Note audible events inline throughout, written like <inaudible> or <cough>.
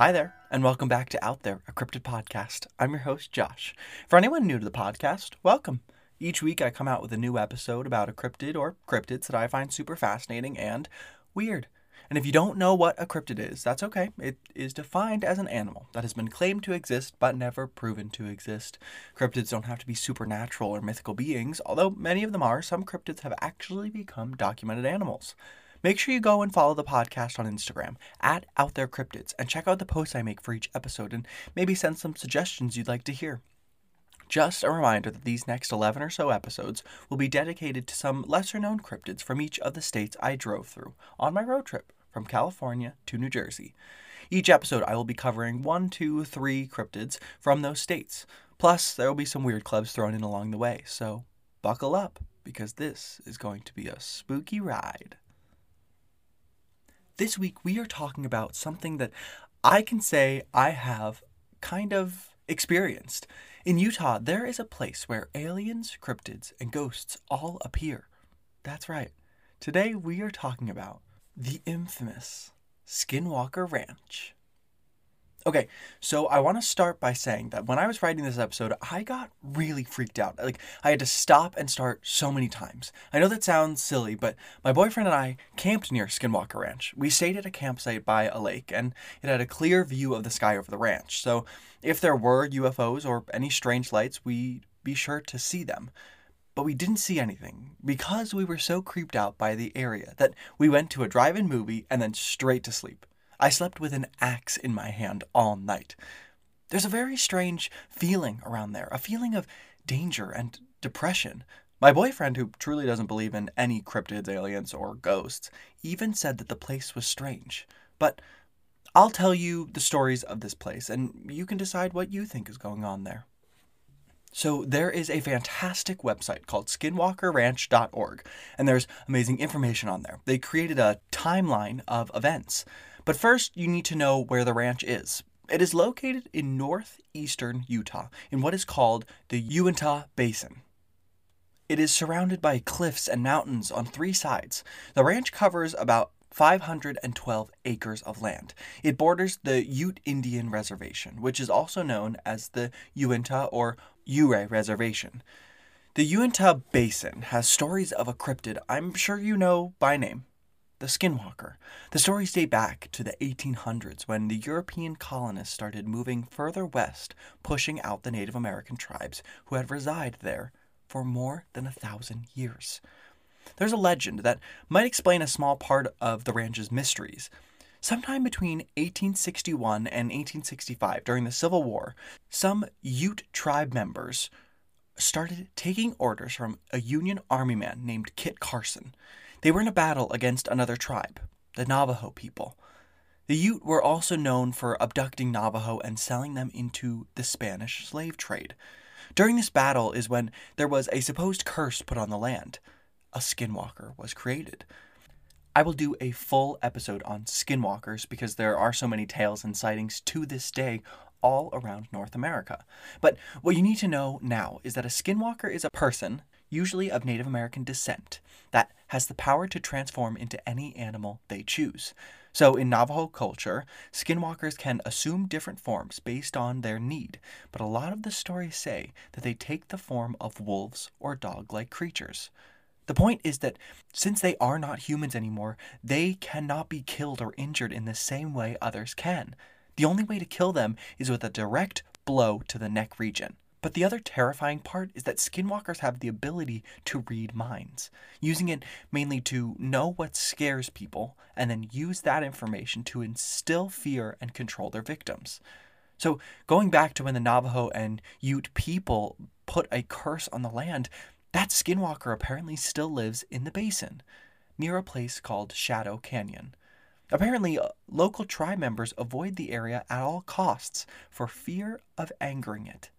Hi there, and welcome back to Out There, a cryptid podcast. I'm your host, Josh. For anyone new to the podcast, welcome. Each week I come out with a new episode about a cryptid or cryptids that I find super fascinating and weird. And if you don't know what a cryptid is, that's okay. It is defined as an animal that has been claimed to exist but never proven to exist. Cryptids don't have to be supernatural or mythical beings, although many of them are. Some cryptids have actually become documented animals. Make sure you go and follow the podcast on Instagram at Out There Cryptids and check out the posts I make for each episode and maybe send some suggestions you'd like to hear. Just a reminder that these next 11 or so episodes will be dedicated to some lesser known cryptids from each of the states I drove through on my road trip from California to New Jersey. Each episode, I will be covering one, two, three cryptids from those states. Plus, there will be some weird clubs thrown in along the way, so buckle up because this is going to be a spooky ride. This week, we are talking about something that I can say I have kind of experienced. In Utah, there is a place where aliens, cryptids, and ghosts all appear. That's right. Today, we are talking about the infamous Skinwalker Ranch. Okay, so I want to start by saying that when I was writing this episode, I got really freaked out. Like, I had to stop and start so many times. I know that sounds silly, but my boyfriend and I camped near Skinwalker Ranch. We stayed at a campsite by a lake, and it had a clear view of the sky over the ranch. So, if there were UFOs or any strange lights, we'd be sure to see them. But we didn't see anything because we were so creeped out by the area that we went to a drive in movie and then straight to sleep. I slept with an axe in my hand all night. There's a very strange feeling around there, a feeling of danger and depression. My boyfriend, who truly doesn't believe in any cryptids, aliens, or ghosts, even said that the place was strange. But I'll tell you the stories of this place, and you can decide what you think is going on there. So there is a fantastic website called skinwalkerranch.org and there's amazing information on there. They created a timeline of events. But first, you need to know where the ranch is. It is located in northeastern Utah in what is called the Uinta Basin. It is surrounded by cliffs and mountains on three sides. The ranch covers about 512 acres of land. It borders the Ute Indian Reservation, which is also known as the Uinta or Ouray Reservation. The Uinta Basin has stories of a cryptid I'm sure you know by name the Skinwalker. The stories date back to the 1800s when the European colonists started moving further west, pushing out the Native American tribes who had resided there for more than a thousand years. There's a legend that might explain a small part of the ranch's mysteries. Sometime between 1861 and 1865, during the Civil War, some Ute tribe members started taking orders from a Union Army man named Kit Carson. They were in a battle against another tribe, the Navajo people. The Ute were also known for abducting Navajo and selling them into the Spanish slave trade. During this battle is when there was a supposed curse put on the land. A skinwalker was created. I will do a full episode on skinwalkers because there are so many tales and sightings to this day all around North America. But what you need to know now is that a skinwalker is a person, usually of Native American descent, that has the power to transform into any animal they choose. So, in Navajo culture, skinwalkers can assume different forms based on their need, but a lot of the stories say that they take the form of wolves or dog like creatures. The point is that since they are not humans anymore, they cannot be killed or injured in the same way others can. The only way to kill them is with a direct blow to the neck region. But the other terrifying part is that skinwalkers have the ability to read minds, using it mainly to know what scares people and then use that information to instill fear and control their victims. So, going back to when the Navajo and Ute people put a curse on the land, that skinwalker apparently still lives in the basin, near a place called Shadow Canyon. Apparently, uh, local tribe members avoid the area at all costs for fear of angering it.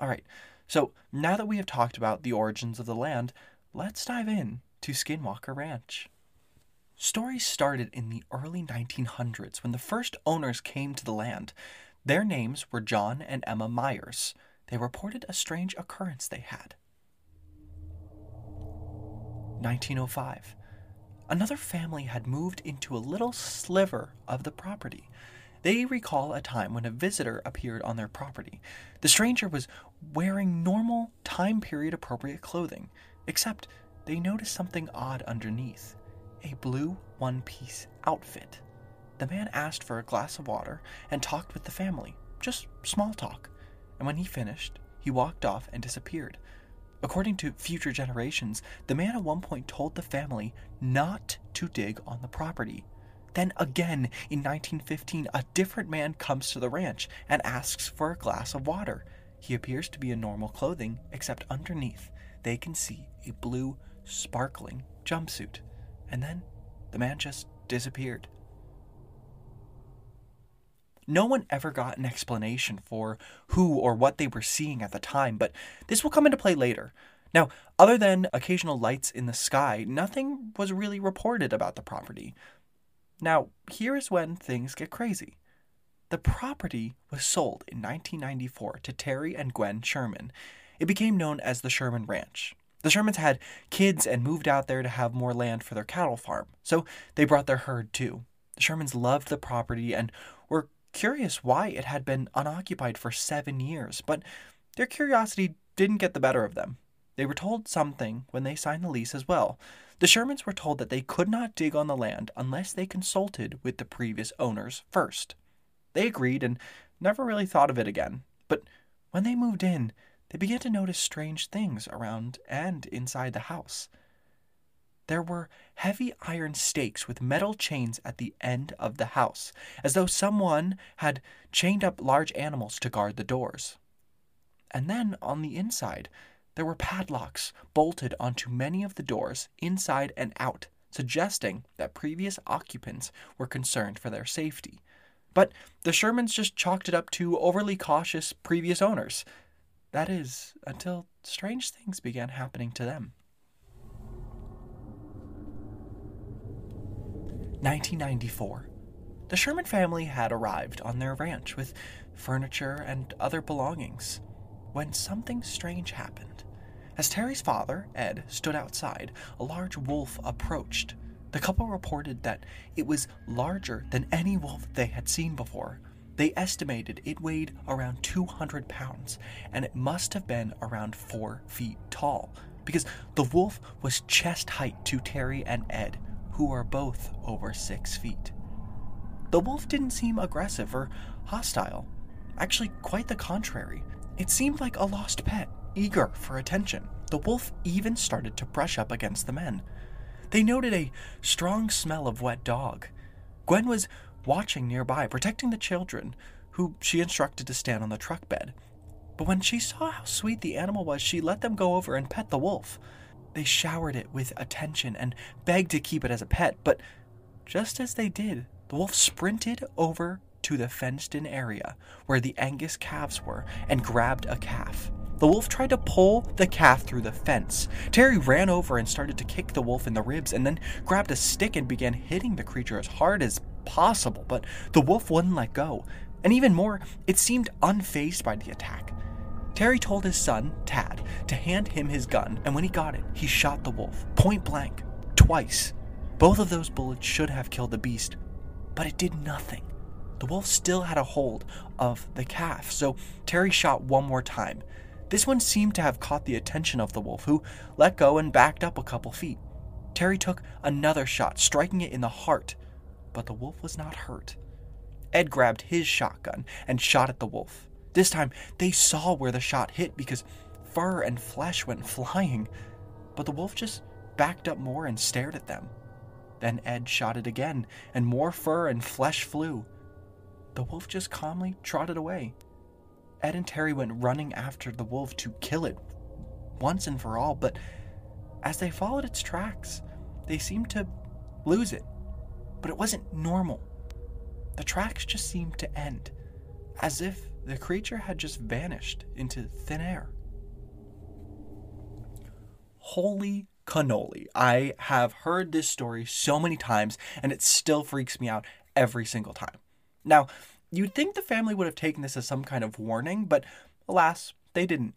All right, so now that we have talked about the origins of the land, let's dive in to Skinwalker Ranch. Stories started in the early 1900s when the first owners came to the land. Their names were John and Emma Myers. They reported a strange occurrence they had. 1905. Another family had moved into a little sliver of the property. They recall a time when a visitor appeared on their property. The stranger was wearing normal, time period appropriate clothing, except they noticed something odd underneath a blue one piece outfit. The man asked for a glass of water and talked with the family, just small talk. And when he finished, he walked off and disappeared. According to future generations, the man at one point told the family not to dig on the property. Then again, in 1915, a different man comes to the ranch and asks for a glass of water. He appears to be in normal clothing, except underneath they can see a blue, sparkling jumpsuit. And then the man just disappeared. No one ever got an explanation for who or what they were seeing at the time, but this will come into play later. Now, other than occasional lights in the sky, nothing was really reported about the property. Now, here is when things get crazy. The property was sold in 1994 to Terry and Gwen Sherman. It became known as the Sherman Ranch. The Shermans had kids and moved out there to have more land for their cattle farm, so they brought their herd too. The Shermans loved the property and were curious why it had been unoccupied for seven years, but their curiosity didn't get the better of them. They were told something when they signed the lease as well. The Shermans were told that they could not dig on the land unless they consulted with the previous owners first. They agreed and never really thought of it again. But when they moved in, they began to notice strange things around and inside the house. There were heavy iron stakes with metal chains at the end of the house, as though someone had chained up large animals to guard the doors. And then on the inside, there were padlocks bolted onto many of the doors, inside and out, suggesting that previous occupants were concerned for their safety. But the Shermans just chalked it up to overly cautious previous owners. That is, until strange things began happening to them. 1994. The Sherman family had arrived on their ranch with furniture and other belongings when something strange happened. As Terry's father, Ed, stood outside, a large wolf approached. The couple reported that it was larger than any wolf they had seen before. They estimated it weighed around 200 pounds, and it must have been around 4 feet tall, because the wolf was chest height to Terry and Ed, who are both over 6 feet. The wolf didn't seem aggressive or hostile. Actually, quite the contrary. It seemed like a lost pet eager for attention. The wolf even started to brush up against the men. They noted a strong smell of wet dog. Gwen was watching nearby, protecting the children, who she instructed to stand on the truck bed. But when she saw how sweet the animal was, she let them go over and pet the wolf. They showered it with attention and begged to keep it as a pet, but just as they did, the wolf sprinted over to the fenced in area where the Angus calves were and grabbed a calf. The wolf tried to pull the calf through the fence. Terry ran over and started to kick the wolf in the ribs and then grabbed a stick and began hitting the creature as hard as possible, but the wolf wouldn't let go. And even more, it seemed unfazed by the attack. Terry told his son, Tad, to hand him his gun, and when he got it, he shot the wolf, point blank, twice. Both of those bullets should have killed the beast, but it did nothing. The wolf still had a hold of the calf, so Terry shot one more time. This one seemed to have caught the attention of the wolf, who let go and backed up a couple feet. Terry took another shot, striking it in the heart, but the wolf was not hurt. Ed grabbed his shotgun and shot at the wolf. This time, they saw where the shot hit because fur and flesh went <laughs> flying, but the wolf just backed up more and stared at them. Then Ed shot it again, and more fur and flesh flew. The wolf just calmly trotted away. Ed and Terry went running after the wolf to kill it once and for all, but as they followed its tracks, they seemed to lose it. But it wasn't normal. The tracks just seemed to end, as if the creature had just vanished into thin air. Holy cannoli. I have heard this story so many times, and it still freaks me out every single time. Now, You'd think the family would have taken this as some kind of warning, but alas, they didn't.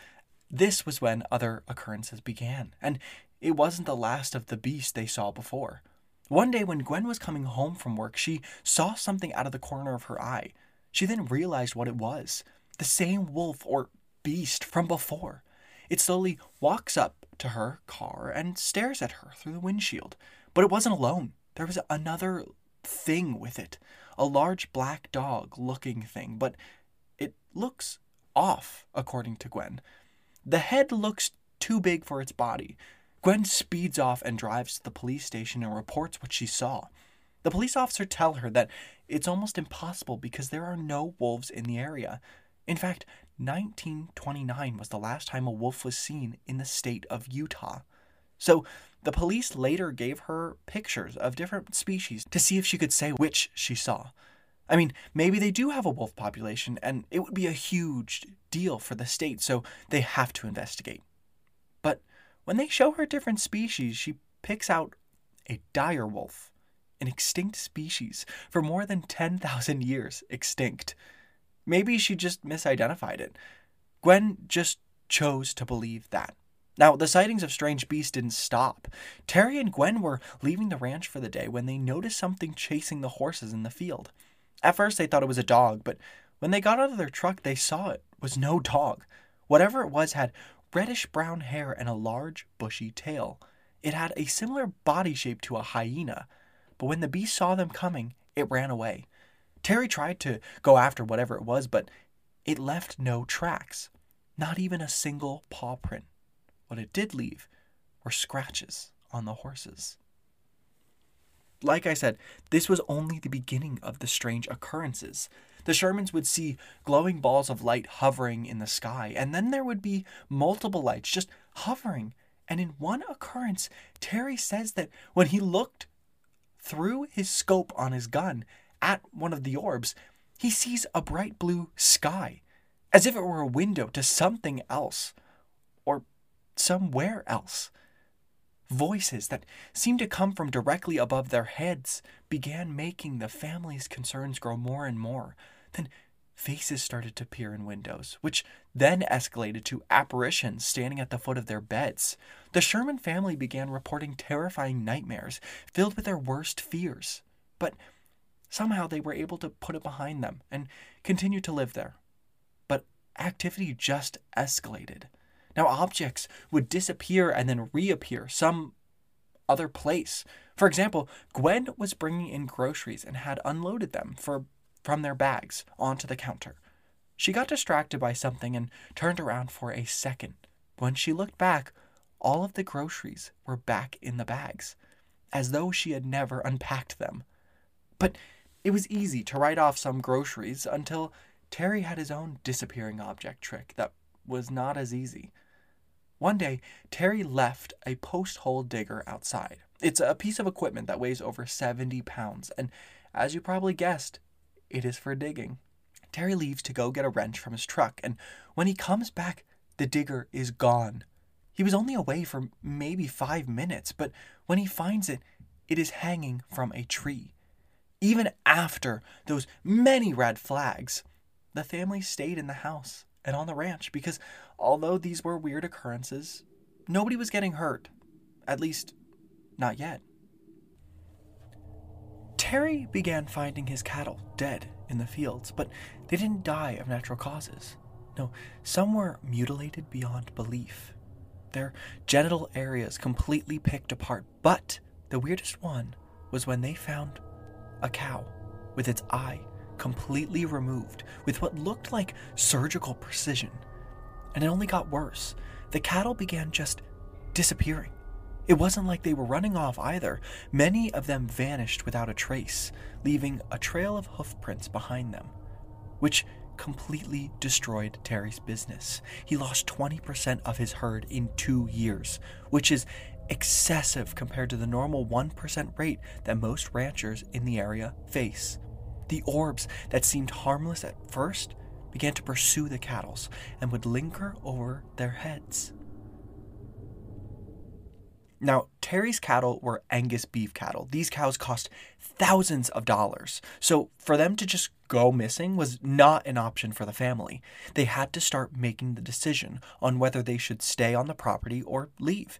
<laughs> this was when other occurrences began, and it wasn't the last of the beast they saw before. One day, when Gwen was coming home from work, she saw something out of the corner of her eye. She then realized what it was the same wolf or beast from before. It slowly walks up to her car and stares at her through the windshield. But it wasn't alone. There was another thing with it a large black dog looking thing, but it looks off, according to Gwen. The head looks too big for its body. Gwen speeds off and drives to the police station and reports what she saw. The police officer tell her that it's almost impossible because there are no wolves in the area. In fact, 1929 was the last time a wolf was seen in the state of Utah. So the police later gave her pictures of different species to see if she could say which she saw. I mean, maybe they do have a wolf population, and it would be a huge deal for the state, so they have to investigate. But when they show her different species, she picks out a dire wolf, an extinct species, for more than 10,000 years extinct. Maybe she just misidentified it. Gwen just chose to believe that. Now, the sightings of strange beasts didn't stop. Terry and Gwen were leaving the ranch for the day when they noticed something chasing the horses in the field. At first, they thought it was a dog, but when they got out of their truck, they saw it was no dog. Whatever it was had reddish brown hair and a large, bushy tail. It had a similar body shape to a hyena, but when the beast saw them coming, it ran away. Terry tried to go after whatever it was, but it left no tracks, not even a single paw print. What it did leave were scratches on the horses. Like I said, this was only the beginning of the strange occurrences. The Shermans would see glowing balls of light hovering in the sky, and then there would be multiple lights just hovering. And in one occurrence, Terry says that when he looked through his scope on his gun at one of the orbs, he sees a bright blue sky, as if it were a window to something else, or somewhere else. Voices that seemed to come from directly above their heads began making the family's concerns grow more and more. Then faces started to appear in windows, which then escalated to apparitions standing at the foot of their beds. The Sherman family began reporting terrifying nightmares filled with their worst fears. But somehow they were able to put it behind them and continue to live there. But activity just escalated. Now, objects would disappear and then reappear some other place. For example, Gwen was bringing in groceries and had unloaded them for, from their bags onto the counter. She got distracted by something and turned around for a second. When she looked back, all of the groceries were back in the bags, as though she had never unpacked them. But it was easy to write off some groceries until Terry had his own disappearing object trick that was not as easy. One day, Terry left a post hole digger outside. It's a piece of equipment that weighs over 70 pounds, and as you probably guessed, it is for digging. Terry leaves to go get a wrench from his truck, and when he comes back, the digger is gone. He was only away for maybe five minutes, but when he finds it, it is hanging from a tree. Even after those many red flags, the family stayed in the house and on the ranch because although these were weird occurrences, nobody was getting hurt. At least, not yet. Terry began finding his cattle dead in the fields, but they didn't die of natural causes. No, some were mutilated beyond belief. Their genital areas completely picked apart, but the weirdest one was when they found a cow with its eye completely removed with what looked like surgical precision. And it only got worse. The cattle began just disappearing. It wasn't like they were running off either. Many of them vanished without a trace, leaving a trail of hoofprints behind them, which completely destroyed Terry's business. He lost 20% of his herd in two years, which is excessive compared to the normal 1% rate that most ranchers in the area face. The orbs that seemed harmless at first began to pursue the cattle and would linger over their heads. Now, Terry's cattle were Angus beef cattle. These cows cost thousands of dollars. So, for them to just go missing was not an option for the family. They had to start making the decision on whether they should stay on the property or leave.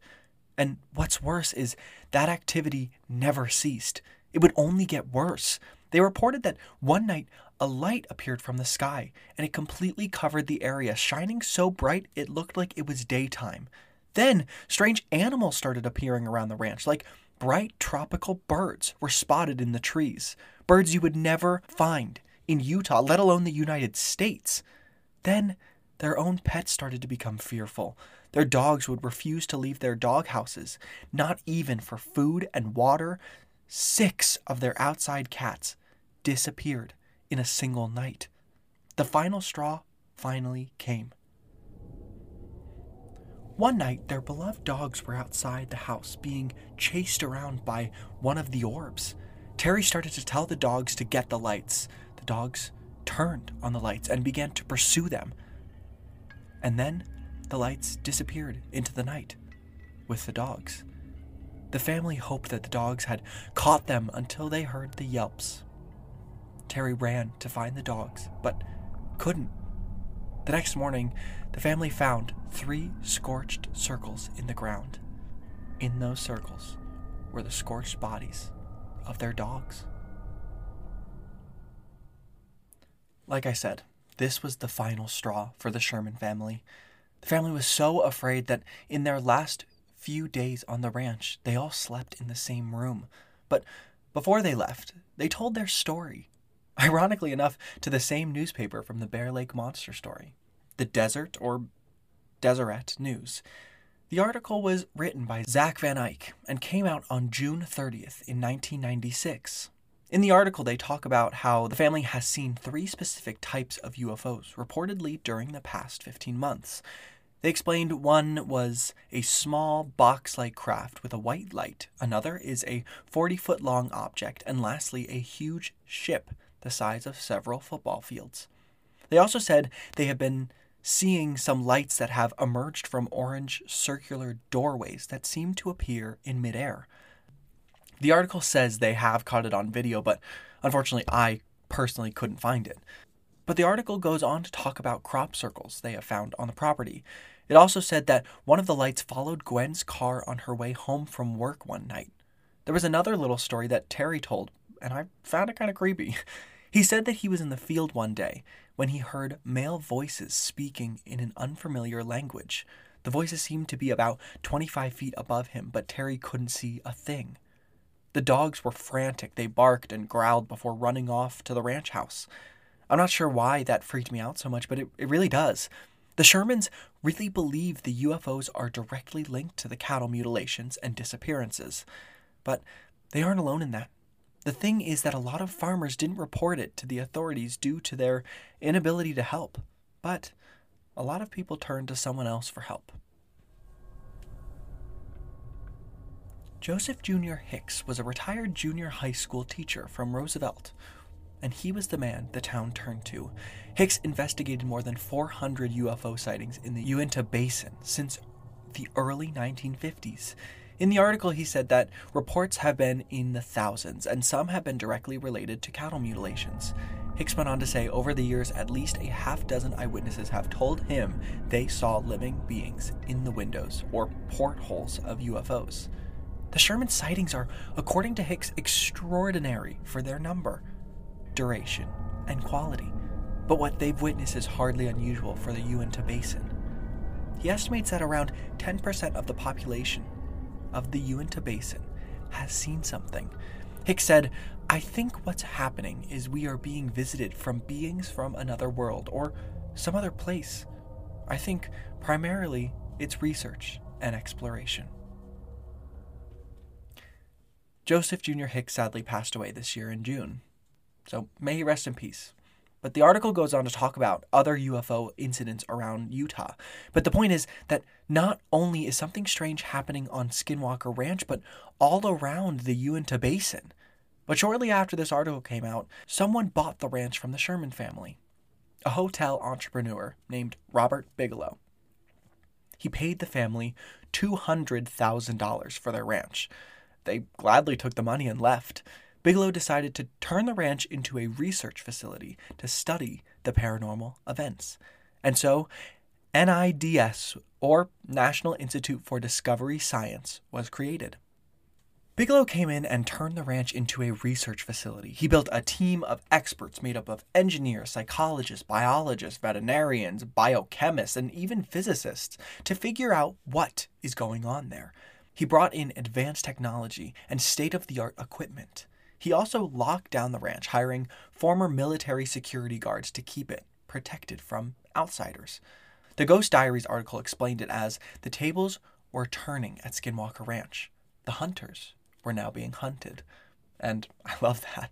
And what's worse is that activity never ceased. It would only get worse. They reported that one night a light appeared from the sky and it completely covered the area, shining so bright it looked like it was daytime. Then strange animals started appearing around the ranch, like bright tropical birds were spotted in the trees. Birds you would never find in Utah, let alone the United States. Then their own pets started to become fearful. Their dogs would refuse to leave their dog houses, not even for food and water. Six of their outside cats disappeared in a single night. The final straw finally came. One night, their beloved dogs were outside the house being chased around by one of the orbs. Terry started to tell the dogs to get the lights. The dogs turned on the lights and began to pursue them. And then the lights disappeared into the night with the dogs. The family hoped that the dogs had caught them until they heard the yelps. Terry ran to find the dogs, but couldn't. The next morning, the family found three scorched circles in the ground. In those circles were the scorched bodies of their dogs. Like I said, this was the final straw for the Sherman family. The family was so afraid that in their last few days on the ranch, they all slept in the same room. But before they left, they told their story. Ironically enough, to the same newspaper from the Bear Lake Monster story, the Desert or Deseret News. The article was written by Zach Van Eyck and came out on June 30th in 1996. In the article, they talk about how the family has seen three specific types of UFOs reportedly during the past 15 months. They explained one was a small box like craft with a white light, another is a 40 foot long object, and lastly, a huge ship the size of several football fields. They also said they have been seeing some lights that have emerged from orange circular doorways that seem to appear in midair. The article says they have caught it on video, but unfortunately, I personally couldn't find it. But the article goes on to talk about crop circles they have found on the property. It also said that one of the lights followed Gwen's car on her way home from work one night. There was another little story that Terry told, and I found it kind of creepy. <laughs> He said that he was in the field one day when he heard male voices speaking in an unfamiliar language. The voices seemed to be about 25 feet above him, but Terry couldn't see a thing. The dogs were frantic. They barked and growled before running off to the ranch house. I'm not sure why that freaked me out so much, but it, it really does. The Shermans really believe the UFOs are directly linked to the cattle mutilations and disappearances. But they aren't alone in that. The thing is that a lot of farmers didn't report it to the authorities due to their inability to help. But a lot of people turned to someone else for help. Joseph Jr. Hicks was a retired junior high school teacher from Roosevelt, and he was the man the town turned to. Hicks investigated more than 400 UFO sightings in the Uinta Basin since the early 1950s. In the article, he said that reports have been in the thousands, and some have been directly related to cattle mutilations. Hicks went on to say over the years, at least a half dozen eyewitnesses have told him they saw living beings in the windows or portholes of UFOs. The Sherman sightings are, according to Hicks, extraordinary for their number, duration, and quality. But what they've witnessed is hardly unusual for the Uinta Basin. He estimates that around 10% of the population of the Uinta Basin has seen something. Hicks said, I think what's happening is we are being visited from beings from another world or some other place. I think primarily it's research and exploration. Joseph Jr. Hicks sadly passed away this year in June. So may he rest in peace. But the article goes on to talk about other UFO incidents around Utah. But the point is that not only is something strange happening on Skinwalker Ranch, but all around the Uinta Basin. But shortly after this article came out, someone bought the ranch from the Sherman family. A hotel entrepreneur named Robert Bigelow. He paid the family $200,000 for their ranch. They gladly took the money and left. Bigelow decided to turn the ranch into a research facility to study the paranormal events. And so, NIDS, or National Institute for Discovery Science, was created. Bigelow came in and turned the ranch into a research facility. He built a team of experts made up of engineers, psychologists, biologists, veterinarians, biochemists, and even physicists to figure out what is going on there. He brought in advanced technology and state of the art equipment. He also locked down the ranch, hiring former military security guards to keep it protected from outsiders. The Ghost Diaries article explained it as the tables were turning at Skinwalker Ranch. The hunters were now being hunted. And <laughs> I love that.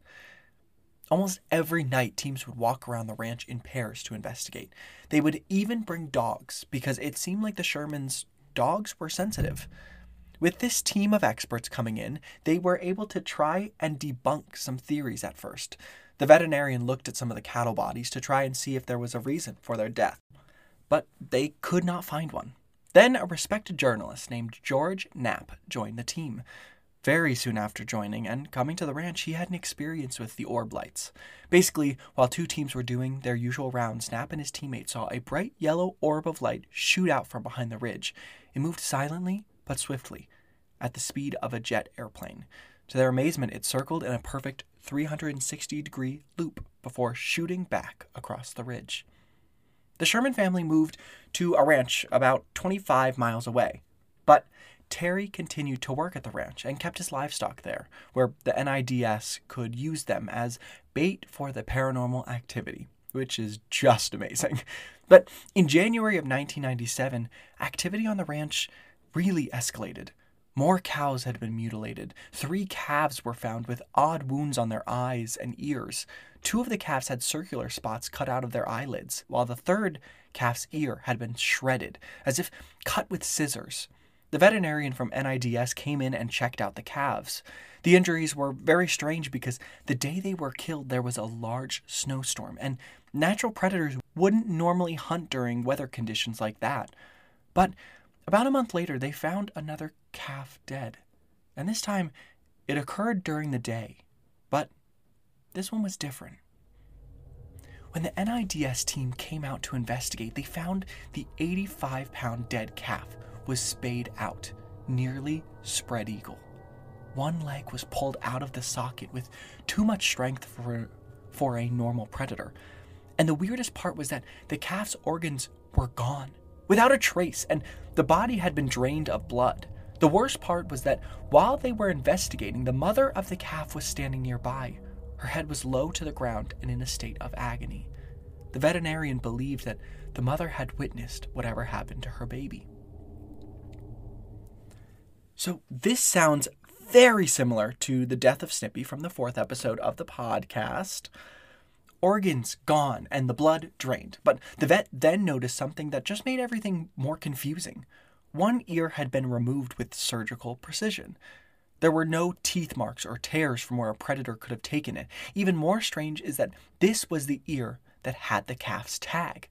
Almost every night, teams would walk around the ranch in pairs to investigate. They would even bring dogs because it seemed like the Shermans' dogs were sensitive. With this team of experts coming in, they were able to try and debunk some theories at first. The veterinarian looked at some of the cattle bodies to try and see if there was a reason for their death but they could not find one. Then a respected journalist named George Knapp joined the team. Very soon after joining and coming to the ranch, he had an experience with the orb lights. Basically, while two teams were doing their usual rounds, Knapp and his teammate saw a bright yellow orb of light shoot out from behind the ridge. It moved silently but swiftly, at the speed of a jet airplane. To their amazement, it circled in a perfect 360 degree loop before shooting back across the ridge. The Sherman family moved to a ranch about 25 miles away. But Terry continued to work at the ranch and kept his livestock there, where the NIDS could use them as bait for the paranormal activity, which is just amazing. <laughs> But in January of 1997, activity on the ranch really escalated. More cows had been mutilated. Three calves were found with odd wounds on their eyes and ears. Two of the calves had circular spots cut out of their eyelids, while the third calf's ear had been shredded, as if cut with scissors. The veterinarian from NIDS came in and checked out the calves. The injuries were very strange because the day they were killed there was a large snowstorm, and natural predators wouldn't normally hunt during weather conditions like that. But about a month later, they found another calf dead. And this time, it occurred during the day. But this one was different. When the NIDS team came out to investigate, they found the 85 pound dead calf was spayed out, nearly spread eagle. One leg was pulled out of the socket with too much strength for, for a normal predator. And the weirdest part was that the calf's organs were gone without a trace, and the body had been drained of blood. The worst part was that while they were investigating, the mother of the calf was standing nearby. Her head was low to the ground and in a state of agony. The veterinarian believed that the mother had witnessed whatever happened to her baby. So, this sounds very similar to the death of Snippy from the fourth episode of the podcast organs gone and the blood drained. But the vet then noticed something that just made everything more confusing. One ear had been removed with surgical precision. There were no teeth marks or tears from where a predator could have taken it. Even more strange is that this was the ear that had the calf's tag.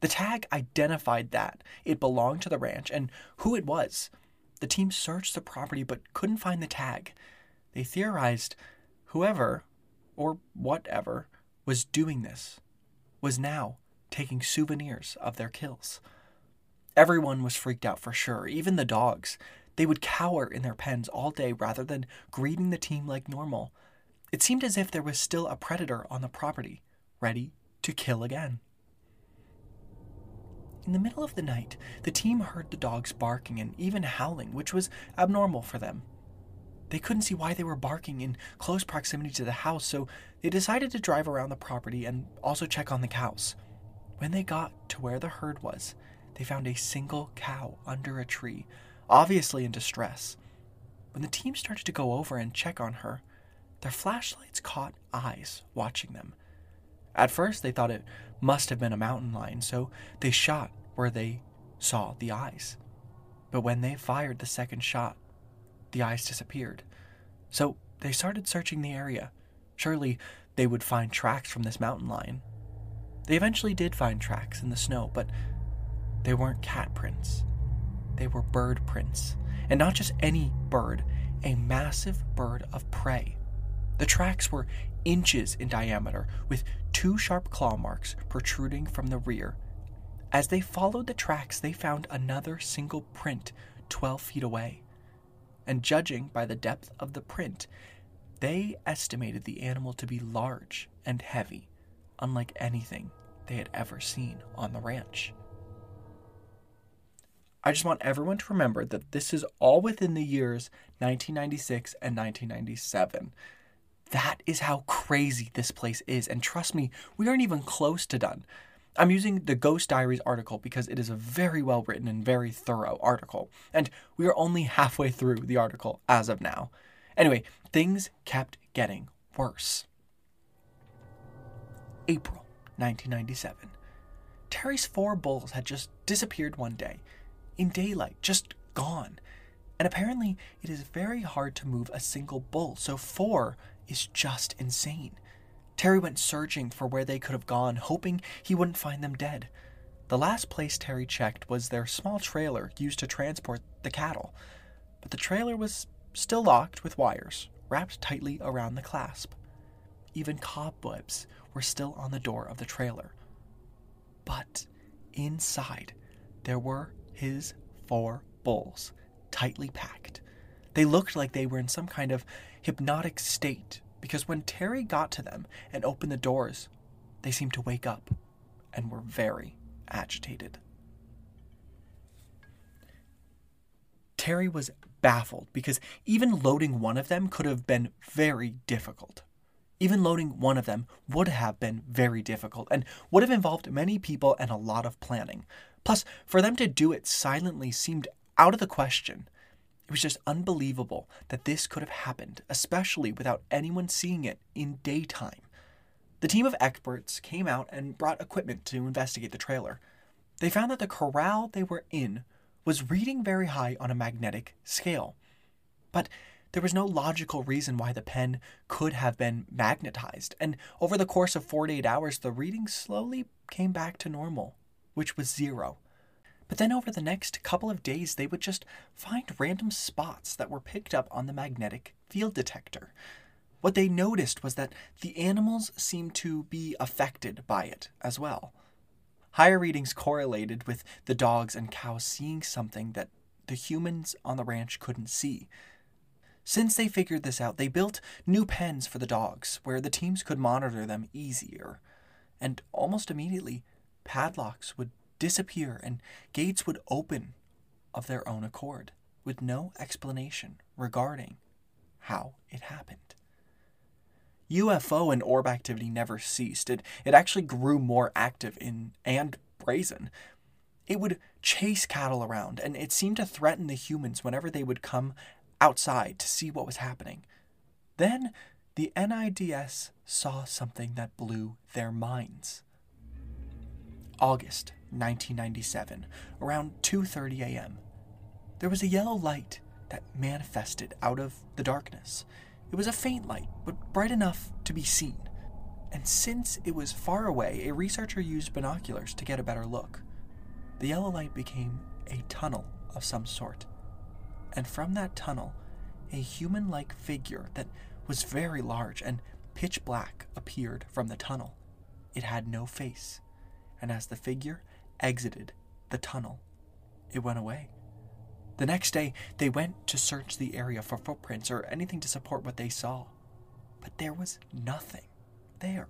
The tag identified that it belonged to the ranch and who it was. The team searched the property but couldn't find the tag. They theorized whoever, or whatever, was doing this, was now taking souvenirs of their kills. Everyone was freaked out for sure, even the dogs. They would cower in their pens all day rather than greeting the team like normal. It seemed as if there was still a predator on the property, ready to kill again. In the middle of the night, the team heard the dogs barking and even howling, which was abnormal for them. They couldn't see why they were barking in close proximity to the house, so they decided to drive around the property and also check on the cows. When they got to where the herd was, they found a single cow under a tree, obviously in distress. When the team started to go over and check on her, their flashlights caught eyes watching them. At first, they thought it must have been a mountain lion, so they shot where they saw the eyes. But when they fired the second shot, the eyes disappeared. So they started searching the area. Surely they would find tracks from this mountain lion. They eventually did find tracks in the snow, but they weren't cat prints. They were bird prints. And not just any bird, a massive bird of prey. The tracks were inches in diameter, with two sharp claw marks protruding from the rear, As they followed the tracks, they found another single print 12 feet away. And judging by the depth of the print, they estimated the animal to be large and heavy, unlike anything they had ever seen on the ranch. I just want everyone to remember that this is all within the years 1996 and 1997. That is how crazy this place is. And trust me, we aren't even close to done. I'm using the Ghost Diaries article because it is a very well written and very thorough article. And we are only halfway through the article as of now. Anyway, things kept getting worse. April 1997. Terry's four bulls had just disappeared one day, in daylight, just gone. And apparently, it is very hard to move a single bull, so four is just insane. Terry went searching for where they could have gone, hoping he wouldn't find them dead. The last place Terry checked was their small trailer used to transport the cattle, but the trailer was still locked with wires wrapped tightly around the clasp. Even cobwebs were still on the door of the trailer. But inside, there were his four bulls, tightly packed. They looked like they were in some kind of hypnotic state because when Terry got to them and opened the doors, they seemed to wake up and were very agitated. Terry was baffled because even loading one of them could have been very difficult. Even loading one of them would have been very difficult and would have involved many people and a lot of planning. Plus, for them to do it silently seemed out of the question. It was just unbelievable that this could have happened, especially without anyone seeing it in daytime. The team of experts came out and brought equipment to investigate the trailer. They found that the corral they were in was reading very high on a magnetic scale. But there was no logical reason why the pen could have been magnetized, and over the course of 48 hours, the reading slowly came back to normal, which was zero. But then over the next couple of days, they would just find random spots that were picked up on the magnetic field detector. What they noticed was that the animals seemed to be affected by it as well. Higher readings correlated with the dogs and cows seeing something that the humans on the ranch couldn't see. Since they figured this out, they built new pens for the dogs where the teams could monitor them easier. And almost immediately, padlocks would disappear and gates would open of their own accord with no explanation regarding how it happened. UFO and orb activity never ceased. It, it actually grew more active in and brazen. It would chase cattle around, and it seemed to threaten the humans whenever they would come outside to see what was happening. Then the NIDS saw something that blew their minds. August 1997, around 2:30 a.m. There was a yellow light that manifested out of the darkness. It was a faint light, but bright enough to be seen. And since it was far away, a researcher used binoculars to get a better look. The yellow light became a tunnel of some sort. And from that tunnel, a human like figure that was very large and pitch black appeared from the tunnel. It had no face, and as the figure exited the tunnel, it went away. The next day, they went to search the area for footprints or anything to support what they saw. But there was nothing there.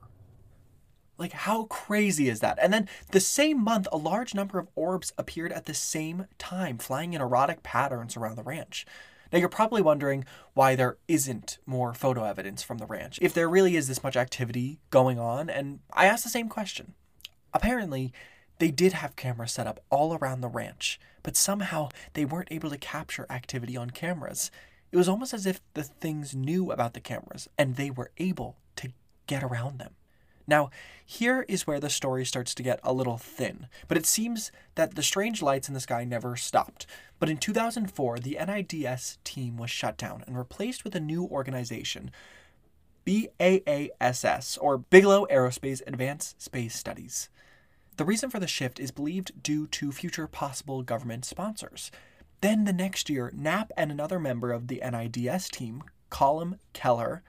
Like, how crazy is that? And then the same month, a large number of orbs appeared at the same time, flying in erratic patterns around the ranch. Now, you're probably wondering why there isn't more photo evidence from the ranch, if there really is this much activity going on, and I asked the same question. Apparently, they did have cameras set up all around the ranch, but somehow they weren't able to capture activity on cameras. It was almost as if the things knew about the cameras and they were able to get around them. Now, here is where the story starts to get a little thin, but it seems that the strange lights in the sky never stopped. But in 2004, the NIDS team was shut down and replaced with a new organization, BAASS, or Bigelow Aerospace Advanced Space Studies. The reason for the shift is believed due to future possible government sponsors. Then the next year, Knapp and another member of the NIDS team, Colm Kelleher,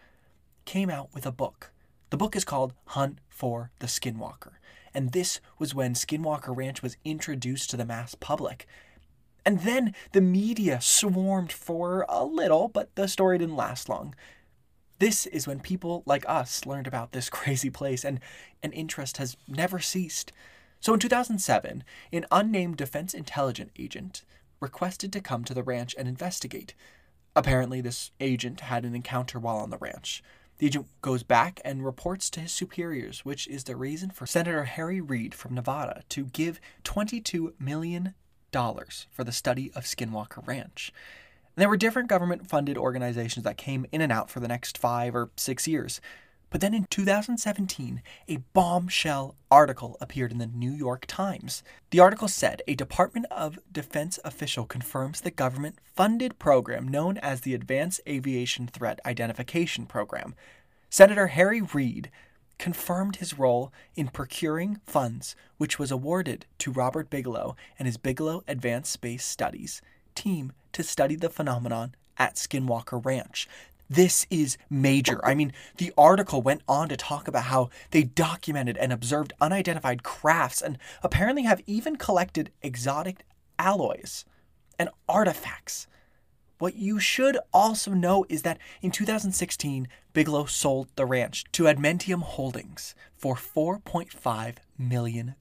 came out with a book. The book is called Hunt for the Skinwalker, and this was when Skinwalker Ranch was introduced to the mass public. And then the media swarmed for a little, but the story didn't last long. This is when people like us learned about this <laughs> crazy place, and an interest has never ceased. So in 2007, an unnamed defense intelligence agent requested to come to the ranch and investigate. Apparently, this agent had an encounter while on the ranch. The agent goes back and reports to his superiors, which is the reason for Senator Harry Reid from Nevada to give $22 million for the study of Skinwalker Ranch. And there were different government funded organizations that came in and out for the next five or six years. But then in 2017, a bombshell article appeared in the New York Times. The article said a Department of Defense official confirms the government funded program known as the Advanced Aviation Threat Identification Program. Senator Harry Reid confirmed his role in procuring funds, which was awarded to Robert Bigelow and his Bigelow Advanced Space Studies team to study the phenomenon at Skinwalker Ranch. This is major. I mean, the article went on to talk about how they documented and observed unidentified crafts and apparently have even collected exotic alloys and artifacts. What you should also know is that in 2016, Bigelow sold the ranch to Adamantium Holdings for $4.5 million.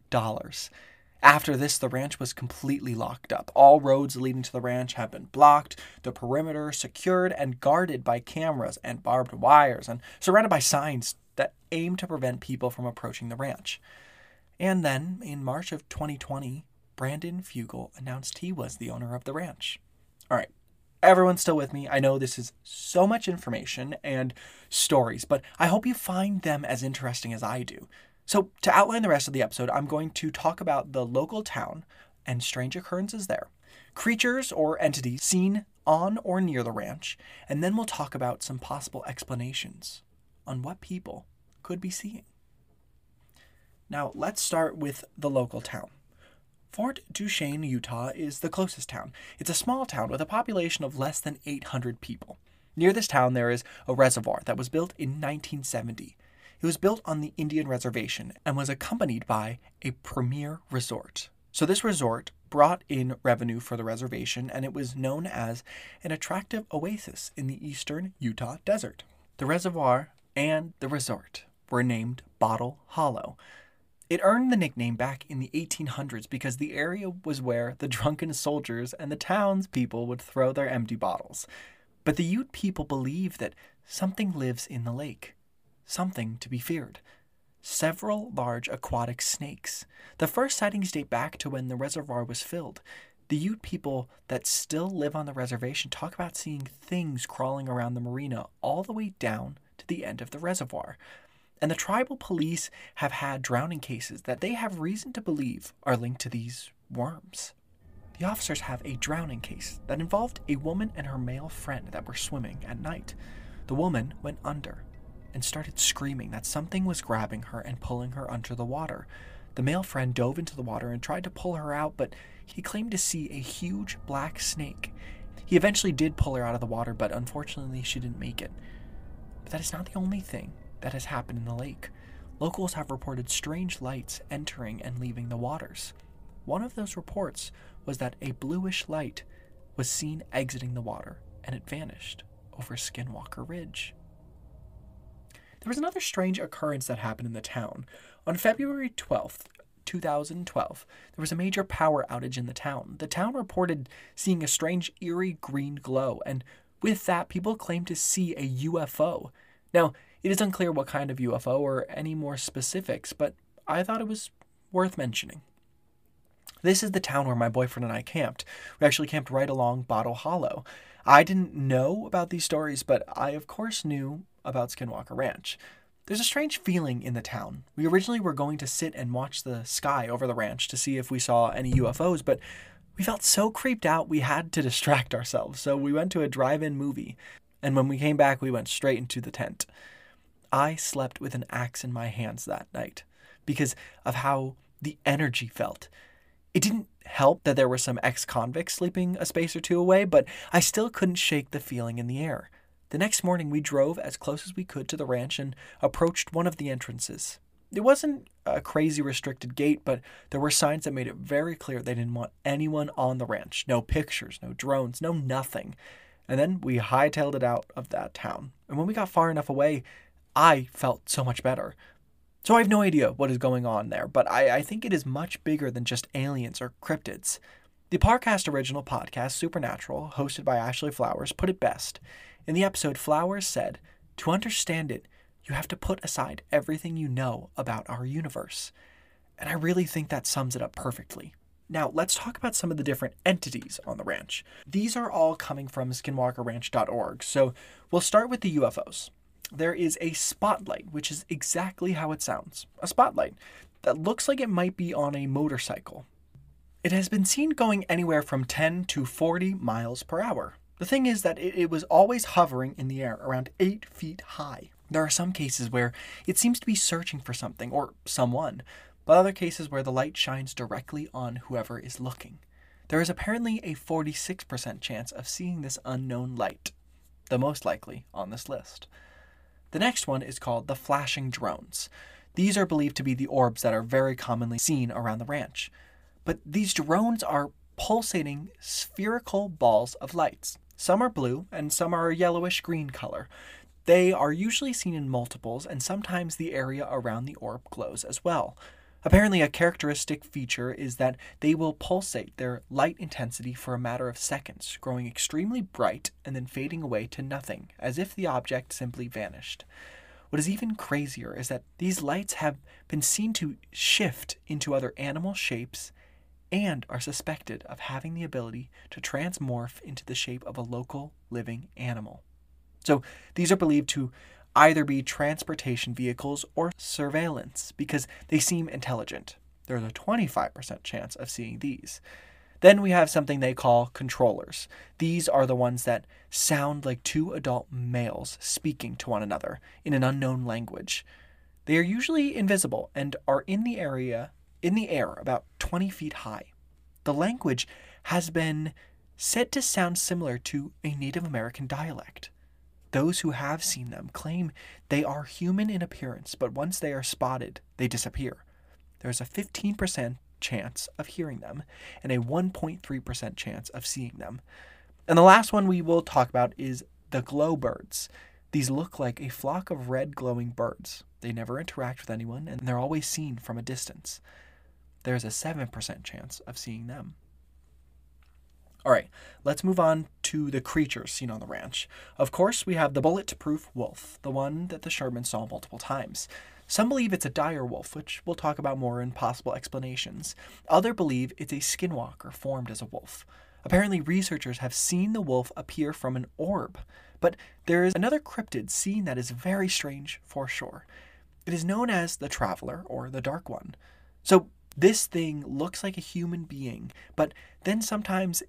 After this, the ranch was completely locked up. All roads leading to the ranch have been blocked, the perimeter secured and guarded by cameras and barbed wires, and surrounded by signs that aim to prevent people from approaching the ranch. And then, in March of 2020, Brandon Fugal announced he was the owner of the ranch. All right, everyone's still with me. I know this is so much information and stories, but I hope you find them as interesting as I do. So, to outline the rest of the episode, I'm going to talk about the local town and strange occurrences there, creatures or entities seen on or near the ranch, and then we'll talk about some possible explanations on what people could be seeing. Now, let's start with the local town. Fort Duchesne, Utah is the closest town. It's a small town with a population of less than 800 people. Near this town, there is a reservoir that was built in 1970. It was built on the Indian reservation and was accompanied by a premier resort. So, this resort brought in revenue for the reservation and it was known as an attractive oasis in the eastern Utah desert. The reservoir and the resort were named Bottle Hollow. It earned the nickname back in the 1800s because the area was where the drunken soldiers and the townspeople would throw their empty bottles. But the Ute people believe that something lives in the lake something to be feared. Several large aquatic snakes. The first sightings date back to when the reservoir was filled. The Ute people that still live on the reservation talk about seeing things crawling around the marina all the way down to the end of the reservoir. And the tribal police have had drowning cases that they have reason to believe are linked to these worms. The officers have a drowning case that involved a woman and her male friend that were swimming at night. The woman went under and started screaming that something was grabbing her and pulling her under the water. The male friend dove into the water and tried to pull her out, but he claimed to see a huge black snake. He eventually did pull her out of the water, but unfortunately she didn't make it. But that is not the only thing that has happened in the lake. Locals have reported strange lights entering and leaving the waters. One of those reports was that a bluish light was seen exiting the water and it vanished over Skinwalker Ridge. There was another strange occurrence that happened in the town. On February 12th, 2012, there was a major power outage in the town. The town reported seeing a strange, eerie green glow, and with that, people claimed to see a UFO. Now, it is unclear what kind of UFO or any more specifics, but I thought it was worth mentioning. This is the town where my boyfriend and I camped. We actually camped right along Bottle Hollow. I didn't know about these stories, but I, of course, knew about Skinwalker Ranch. There's a strange feeling in the town. We originally were going to sit and watch the sky over the ranch to see if we saw any UFOs, but we felt so creeped out we had to <laughs> distract ourselves, so we went to a drive in movie. And when we came back, we went straight into the tent. I slept with an axe in my hands that night because of how the energy felt. It didn't help that there were some ex convicts sleeping a space or two away, but I still couldn't shake the feeling in the air. The next morning, we drove as close as we could to the ranch and approached one of the entrances. It wasn't a crazy restricted gate, but there were signs that made it very clear they didn't want anyone on the ranch. No pictures, no drones, no nothing. And then we hightailed it out of that town. And when we got far enough away, I felt so much better. So I have no idea what is going on there, but I, I think it is much bigger than just aliens or cryptids. The Parcast original podcast, Supernatural, hosted by Ashley Flowers, put it best. In the episode, Flowers said, To understand it, you have to put aside everything you know about our universe. And I really think that sums it up perfectly. Now, let's talk about some of the different entities on the ranch. These are all coming from skinwalkerranch.org. So we'll start with the UFOs. There is a spotlight, which is exactly how it sounds a spotlight that looks like it might be on a motorcycle. It has been seen going anywhere from 10 to 40 miles per hour. The thing is that it, was always hovering in the air around 8 feet high. There are some cases where it seems to be searching for something or someone, but other cases where the light shines directly on whoever is looking. There is apparently a 46% chance of seeing this unknown light, the most likely on this list. The next one is called the flashing drones. These are believed to be the orbs that are very commonly seen around the ranch. But these drones are pulsating spherical balls of lights. Some are blue and some are a yellowish green color. They are usually seen in multiples, and sometimes the area around the orb glows as well. Apparently, a characteristic feature is that they will pulsate their light intensity for a matter of seconds, growing extremely bright and then fading away to nothing, as if the object simply vanished. What is even crazier is that these lights have been seen to shift into other animal shapes and are suspected of having the ability to transmorph into the shape of a local living animal. So these are believed to either be transportation vehicles or surveillance because they seem intelligent. There's a 25% chance of seeing these. Then we have something they call controllers. These are the ones that sound like two adult males speaking to one another in an unknown language. They are usually invisible and are in the area in the air about 20 feet high. The language has been said to sound similar to a Native American dialect. Those who have seen them claim they are human in appearance, but once they are spotted, they disappear. There is a 15% chance of hearing them and a 1.3% chance of seeing them. And the last one we will talk about is the glow birds. These look like a flock of red glowing birds. They never interact with anyone and they're always seen from a distance. There's a 7% chance of seeing them. All right, let's move on to the creatures seen on the ranch. Of course, we have the bullet-proof wolf, the one that the Sherman saw multiple times. Some believe it's a dire wolf, which we'll talk about more in possible explanations. Others believe it's a skinwalker formed as a wolf. Apparently, researchers have seen the wolf appear from an orb, but there is another cryptid seen that is very strange for sure. It is known as the Traveler or the Dark One. So, this thing looks like a human being, but then sometimes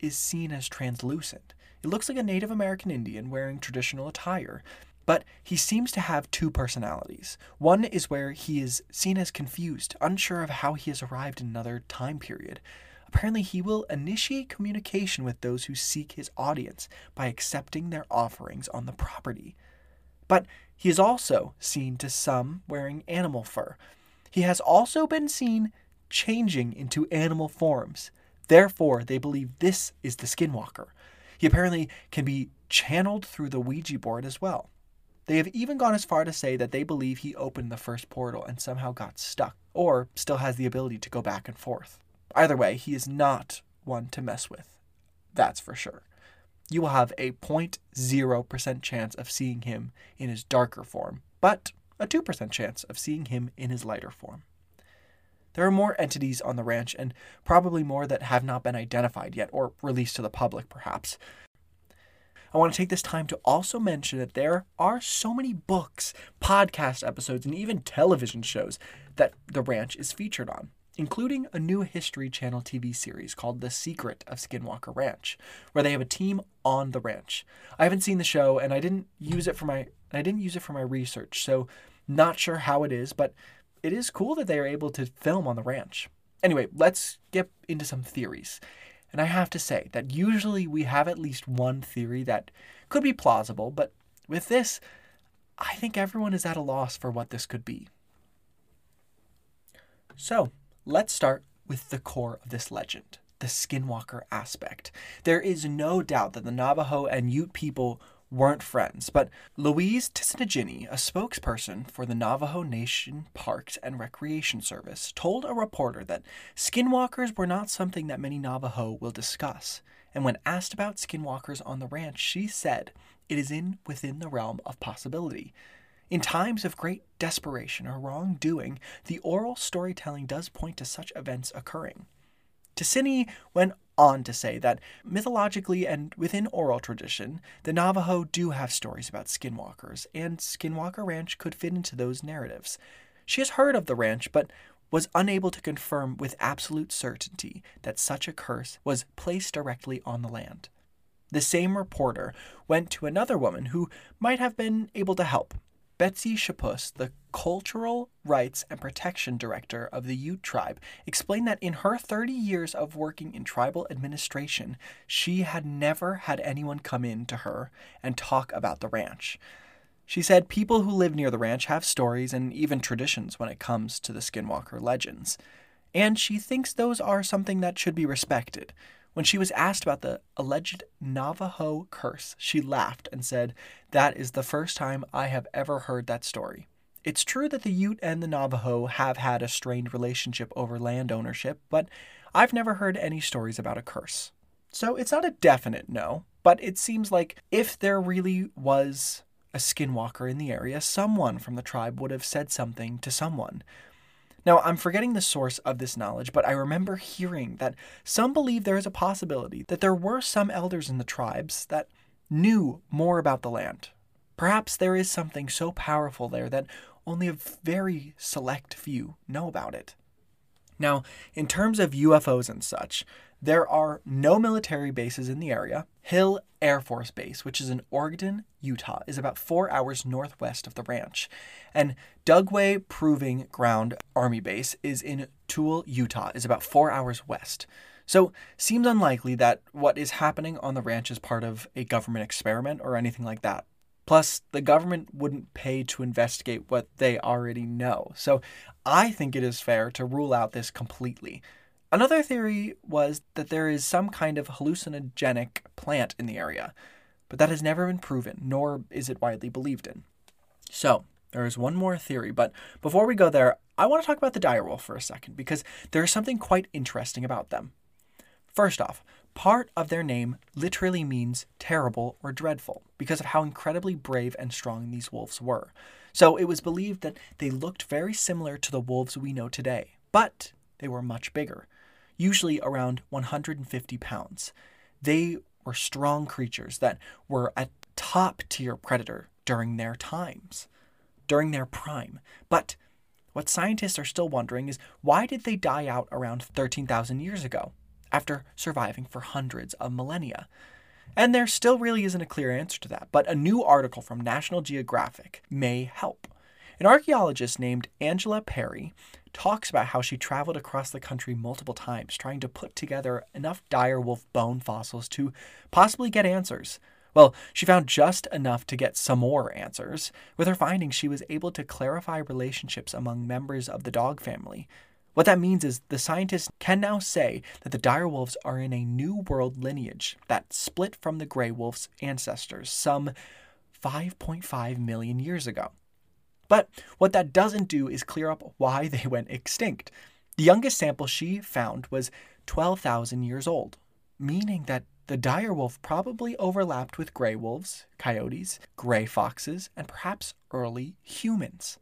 is seen as translucent. It looks like a Native American Indian wearing traditional attire, but he seems to have two personalities. One is where he is seen as confused, unsure of how he has arrived in another time period. Apparently, he will initiate communication with those who seek his audience by accepting their offerings on the property. But he is also seen to some wearing animal fur. He has also been seen changing into animal forms. Therefore, they believe this is the Skinwalker. He apparently can be channeled through the Ouija board as well. They have even gone as far to say that they believe he opened the first portal and somehow got stuck, or still has the ability to go back and forth. Either way, he is not one to mess with. That's for sure. You will have a 0.0% chance of seeing him in his darker form, but a 2% chance of seeing him in his lighter form. There are more entities on the ranch, and probably more that have not been identified yet or released to the public, perhaps. I want to take this time to also mention that there are so many books, podcast episodes, and even television shows that the ranch is featured on, including a new History Channel TV series called The Secret of Skinwalker Ranch, where they have a team on the ranch. I haven't seen the show and I didn't use it for my I didn't use it for my research, so not sure how it is, but it is cool that they are able to film on the ranch. Anyway, let's get into some theories. And I have to say that usually we have at least one theory that could be plausible, but with this, I think everyone is at a loss for what this could be. So, let's start with the core of this legend the skinwalker aspect. There is no doubt that the Navajo and Ute people weren't friends, but Louise Tissanagini, a spokesperson for the Navajo Nation Parks and Recreation Service, told a reporter that skinwalkers were not something that many Navajo will discuss. And when asked about skinwalkers on the ranch, she said it is in within the realm of possibility. In times of great desperation or wrongdoing, the oral storytelling does point to such events occurring. Ticini went on to say that mythologically and within oral tradition, the Navajo do have stories about skinwalkers, and Skinwalker Ranch could fit into those narratives. She has heard of the ranch, but was unable to confirm with absolute certainty that such a curse was placed directly on the land. The same reporter went to another woman who might have been able to help, Betsy Chapoose, the Cultural Rights and Protection Director of the Ute Tribe, explained that in her 30 years of working in tribal administration, she had never had anyone come in to her and talk about the ranch. She said people who live near the ranch have stories and even traditions when it comes to the Skinwalker legends. And she thinks those are something that should be respected. When she was asked about the alleged Navajo curse, she laughed and said, That is the first time I have ever heard that story. It's true that the Ute and the Navajo have had a strained relationship over land ownership, but I've never heard any stories about a curse. So it's not a definite no, but it seems like if there really was a skinwalker in the area, someone from the tribe would have said something to someone. Now, I'm forgetting the source of this knowledge, but I remember hearing that some believe there is a possibility that there were some elders in the tribes that knew more about the land. Perhaps there is something so powerful there that only a very select few know about it. Now, in terms of UFOs and such, there are no military bases in the area. Hill Air Force Base, which is in Ogden, Utah, is about four hours northwest of the ranch. And Dugway Proving Ground Army Base is in Tooele, Utah, is about four hours west. So, seems unlikely that what is happening on the ranch is part of a government experiment or anything like that. Plus, the government wouldn't pay to investigate what they already know. So, I think it is fair to rule out this completely. Another theory was that there is some kind of hallucinogenic plant in the area, but that has never been proven, nor is it widely believed in. So, there is one more theory, but before we go there, I want to talk about the direwolf for a second because there is something quite interesting about them. First off, part of their name literally means terrible or dreadful because of how incredibly brave and strong these wolves were. So it was believed that they looked very similar to the wolves we know today, but they were much bigger usually around 150 pounds. They were strong creatures that were a top tier predator during their times, during their prime. But what scientists are still wondering is why did they die out around 13,000 years ago, after surviving for hundreds of millennia? And there still really isn't a clear answer to that, but a new article from National Geographic may help. An archaeologist named Angela Perri talks about how she traveled across the country multiple times trying to put together enough direwolf bone fossils to possibly get answers. Well, she found just enough to get some more answers. With her findings, she was able to clarify relationships among members of the dog family. What that means is the scientists can now say that the direwolves are in a new world lineage that split from the gray wolf's ancestors some 5.5 million years ago. But what that doesn't do is clear up why they <laughs> went extinct. The youngest sample she found was 12,000 years old, meaning that the dire wolf probably overlapped with gray wolves, coyotes, gray foxes, and perhaps early humans.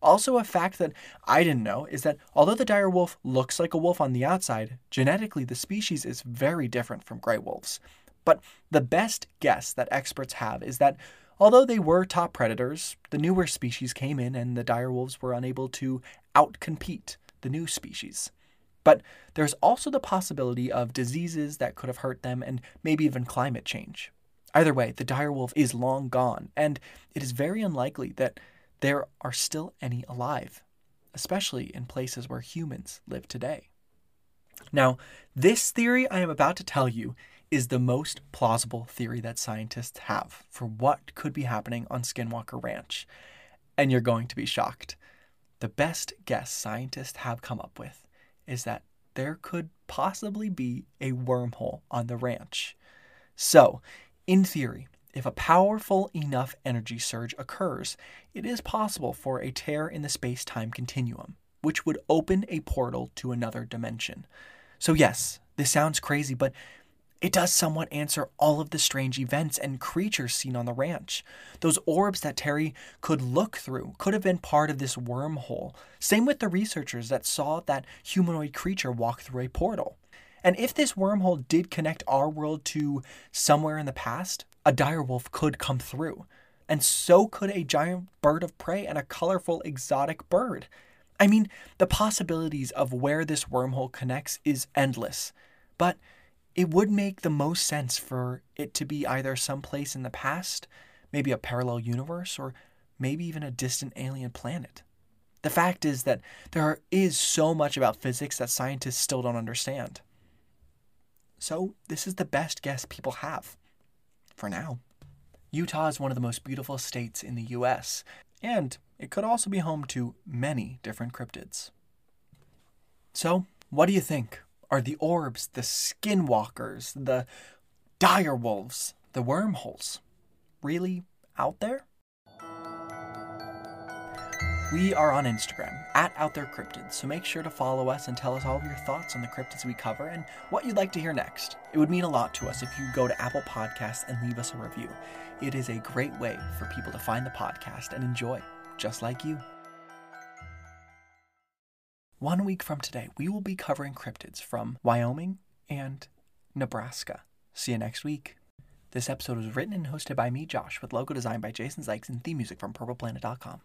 Also, a fact that I didn't know is that although the dire wolf looks like a wolf on the outside, genetically the species is very different from gray wolves. But the best guess that experts have is that Although they were top predators, the newer species came in and the direwolves were unable to outcompete the new species. But there's also the possibility of diseases that could have hurt them and maybe even climate change. Either way, the direwolf is long gone, and it is very unlikely that there are still any alive, especially in places where humans live today. Now, this theory I am about to tell you is the most plausible theory that scientists have for what could be happening on Skinwalker Ranch. And you're going to be shocked. The best guess scientists have come up with is that there could possibly be a wormhole on the ranch. So, in theory, if a powerful enough energy surge occurs, it is possible for a tear in the space time continuum, which would open a portal to another dimension. So, yes, this sounds crazy, but it does somewhat answer all of the strange events and creatures seen on the ranch. Those orbs that Terry could look through could have been part of this wormhole. Same with the researchers that saw that humanoid creature walk through a portal. And if this wormhole did connect our world to somewhere in the past, a direwolf could come through. And so could a giant bird of prey and a colorful exotic bird. I mean, the possibilities of where this wormhole connects is endless. But it would make the most sense for it to be either someplace in the past, maybe a parallel universe, or maybe even a distant alien planet. The fact is that there is so much about physics that scientists still don't understand. So, this is the best guess people have. For now. Utah is one of the most beautiful states in the US, and it could also be home to many different cryptids. So, what do you think? Are the orbs, the skinwalkers, the dire wolves, the wormholes really out there? We are on Instagram at Out There Cryptids, so make sure to follow us and tell us all of your thoughts on the cryptids we cover and what you'd like to hear next. It would mean a lot to us if you go to Apple Podcasts and leave us a review. It is a great way for people to find the podcast and enjoy, just like you. One week from today, we will be covering cryptids from Wyoming and Nebraska. See you next week. This episode was written and hosted by me, Josh, with logo design by Jason Zykes and theme music from purpleplanet.com.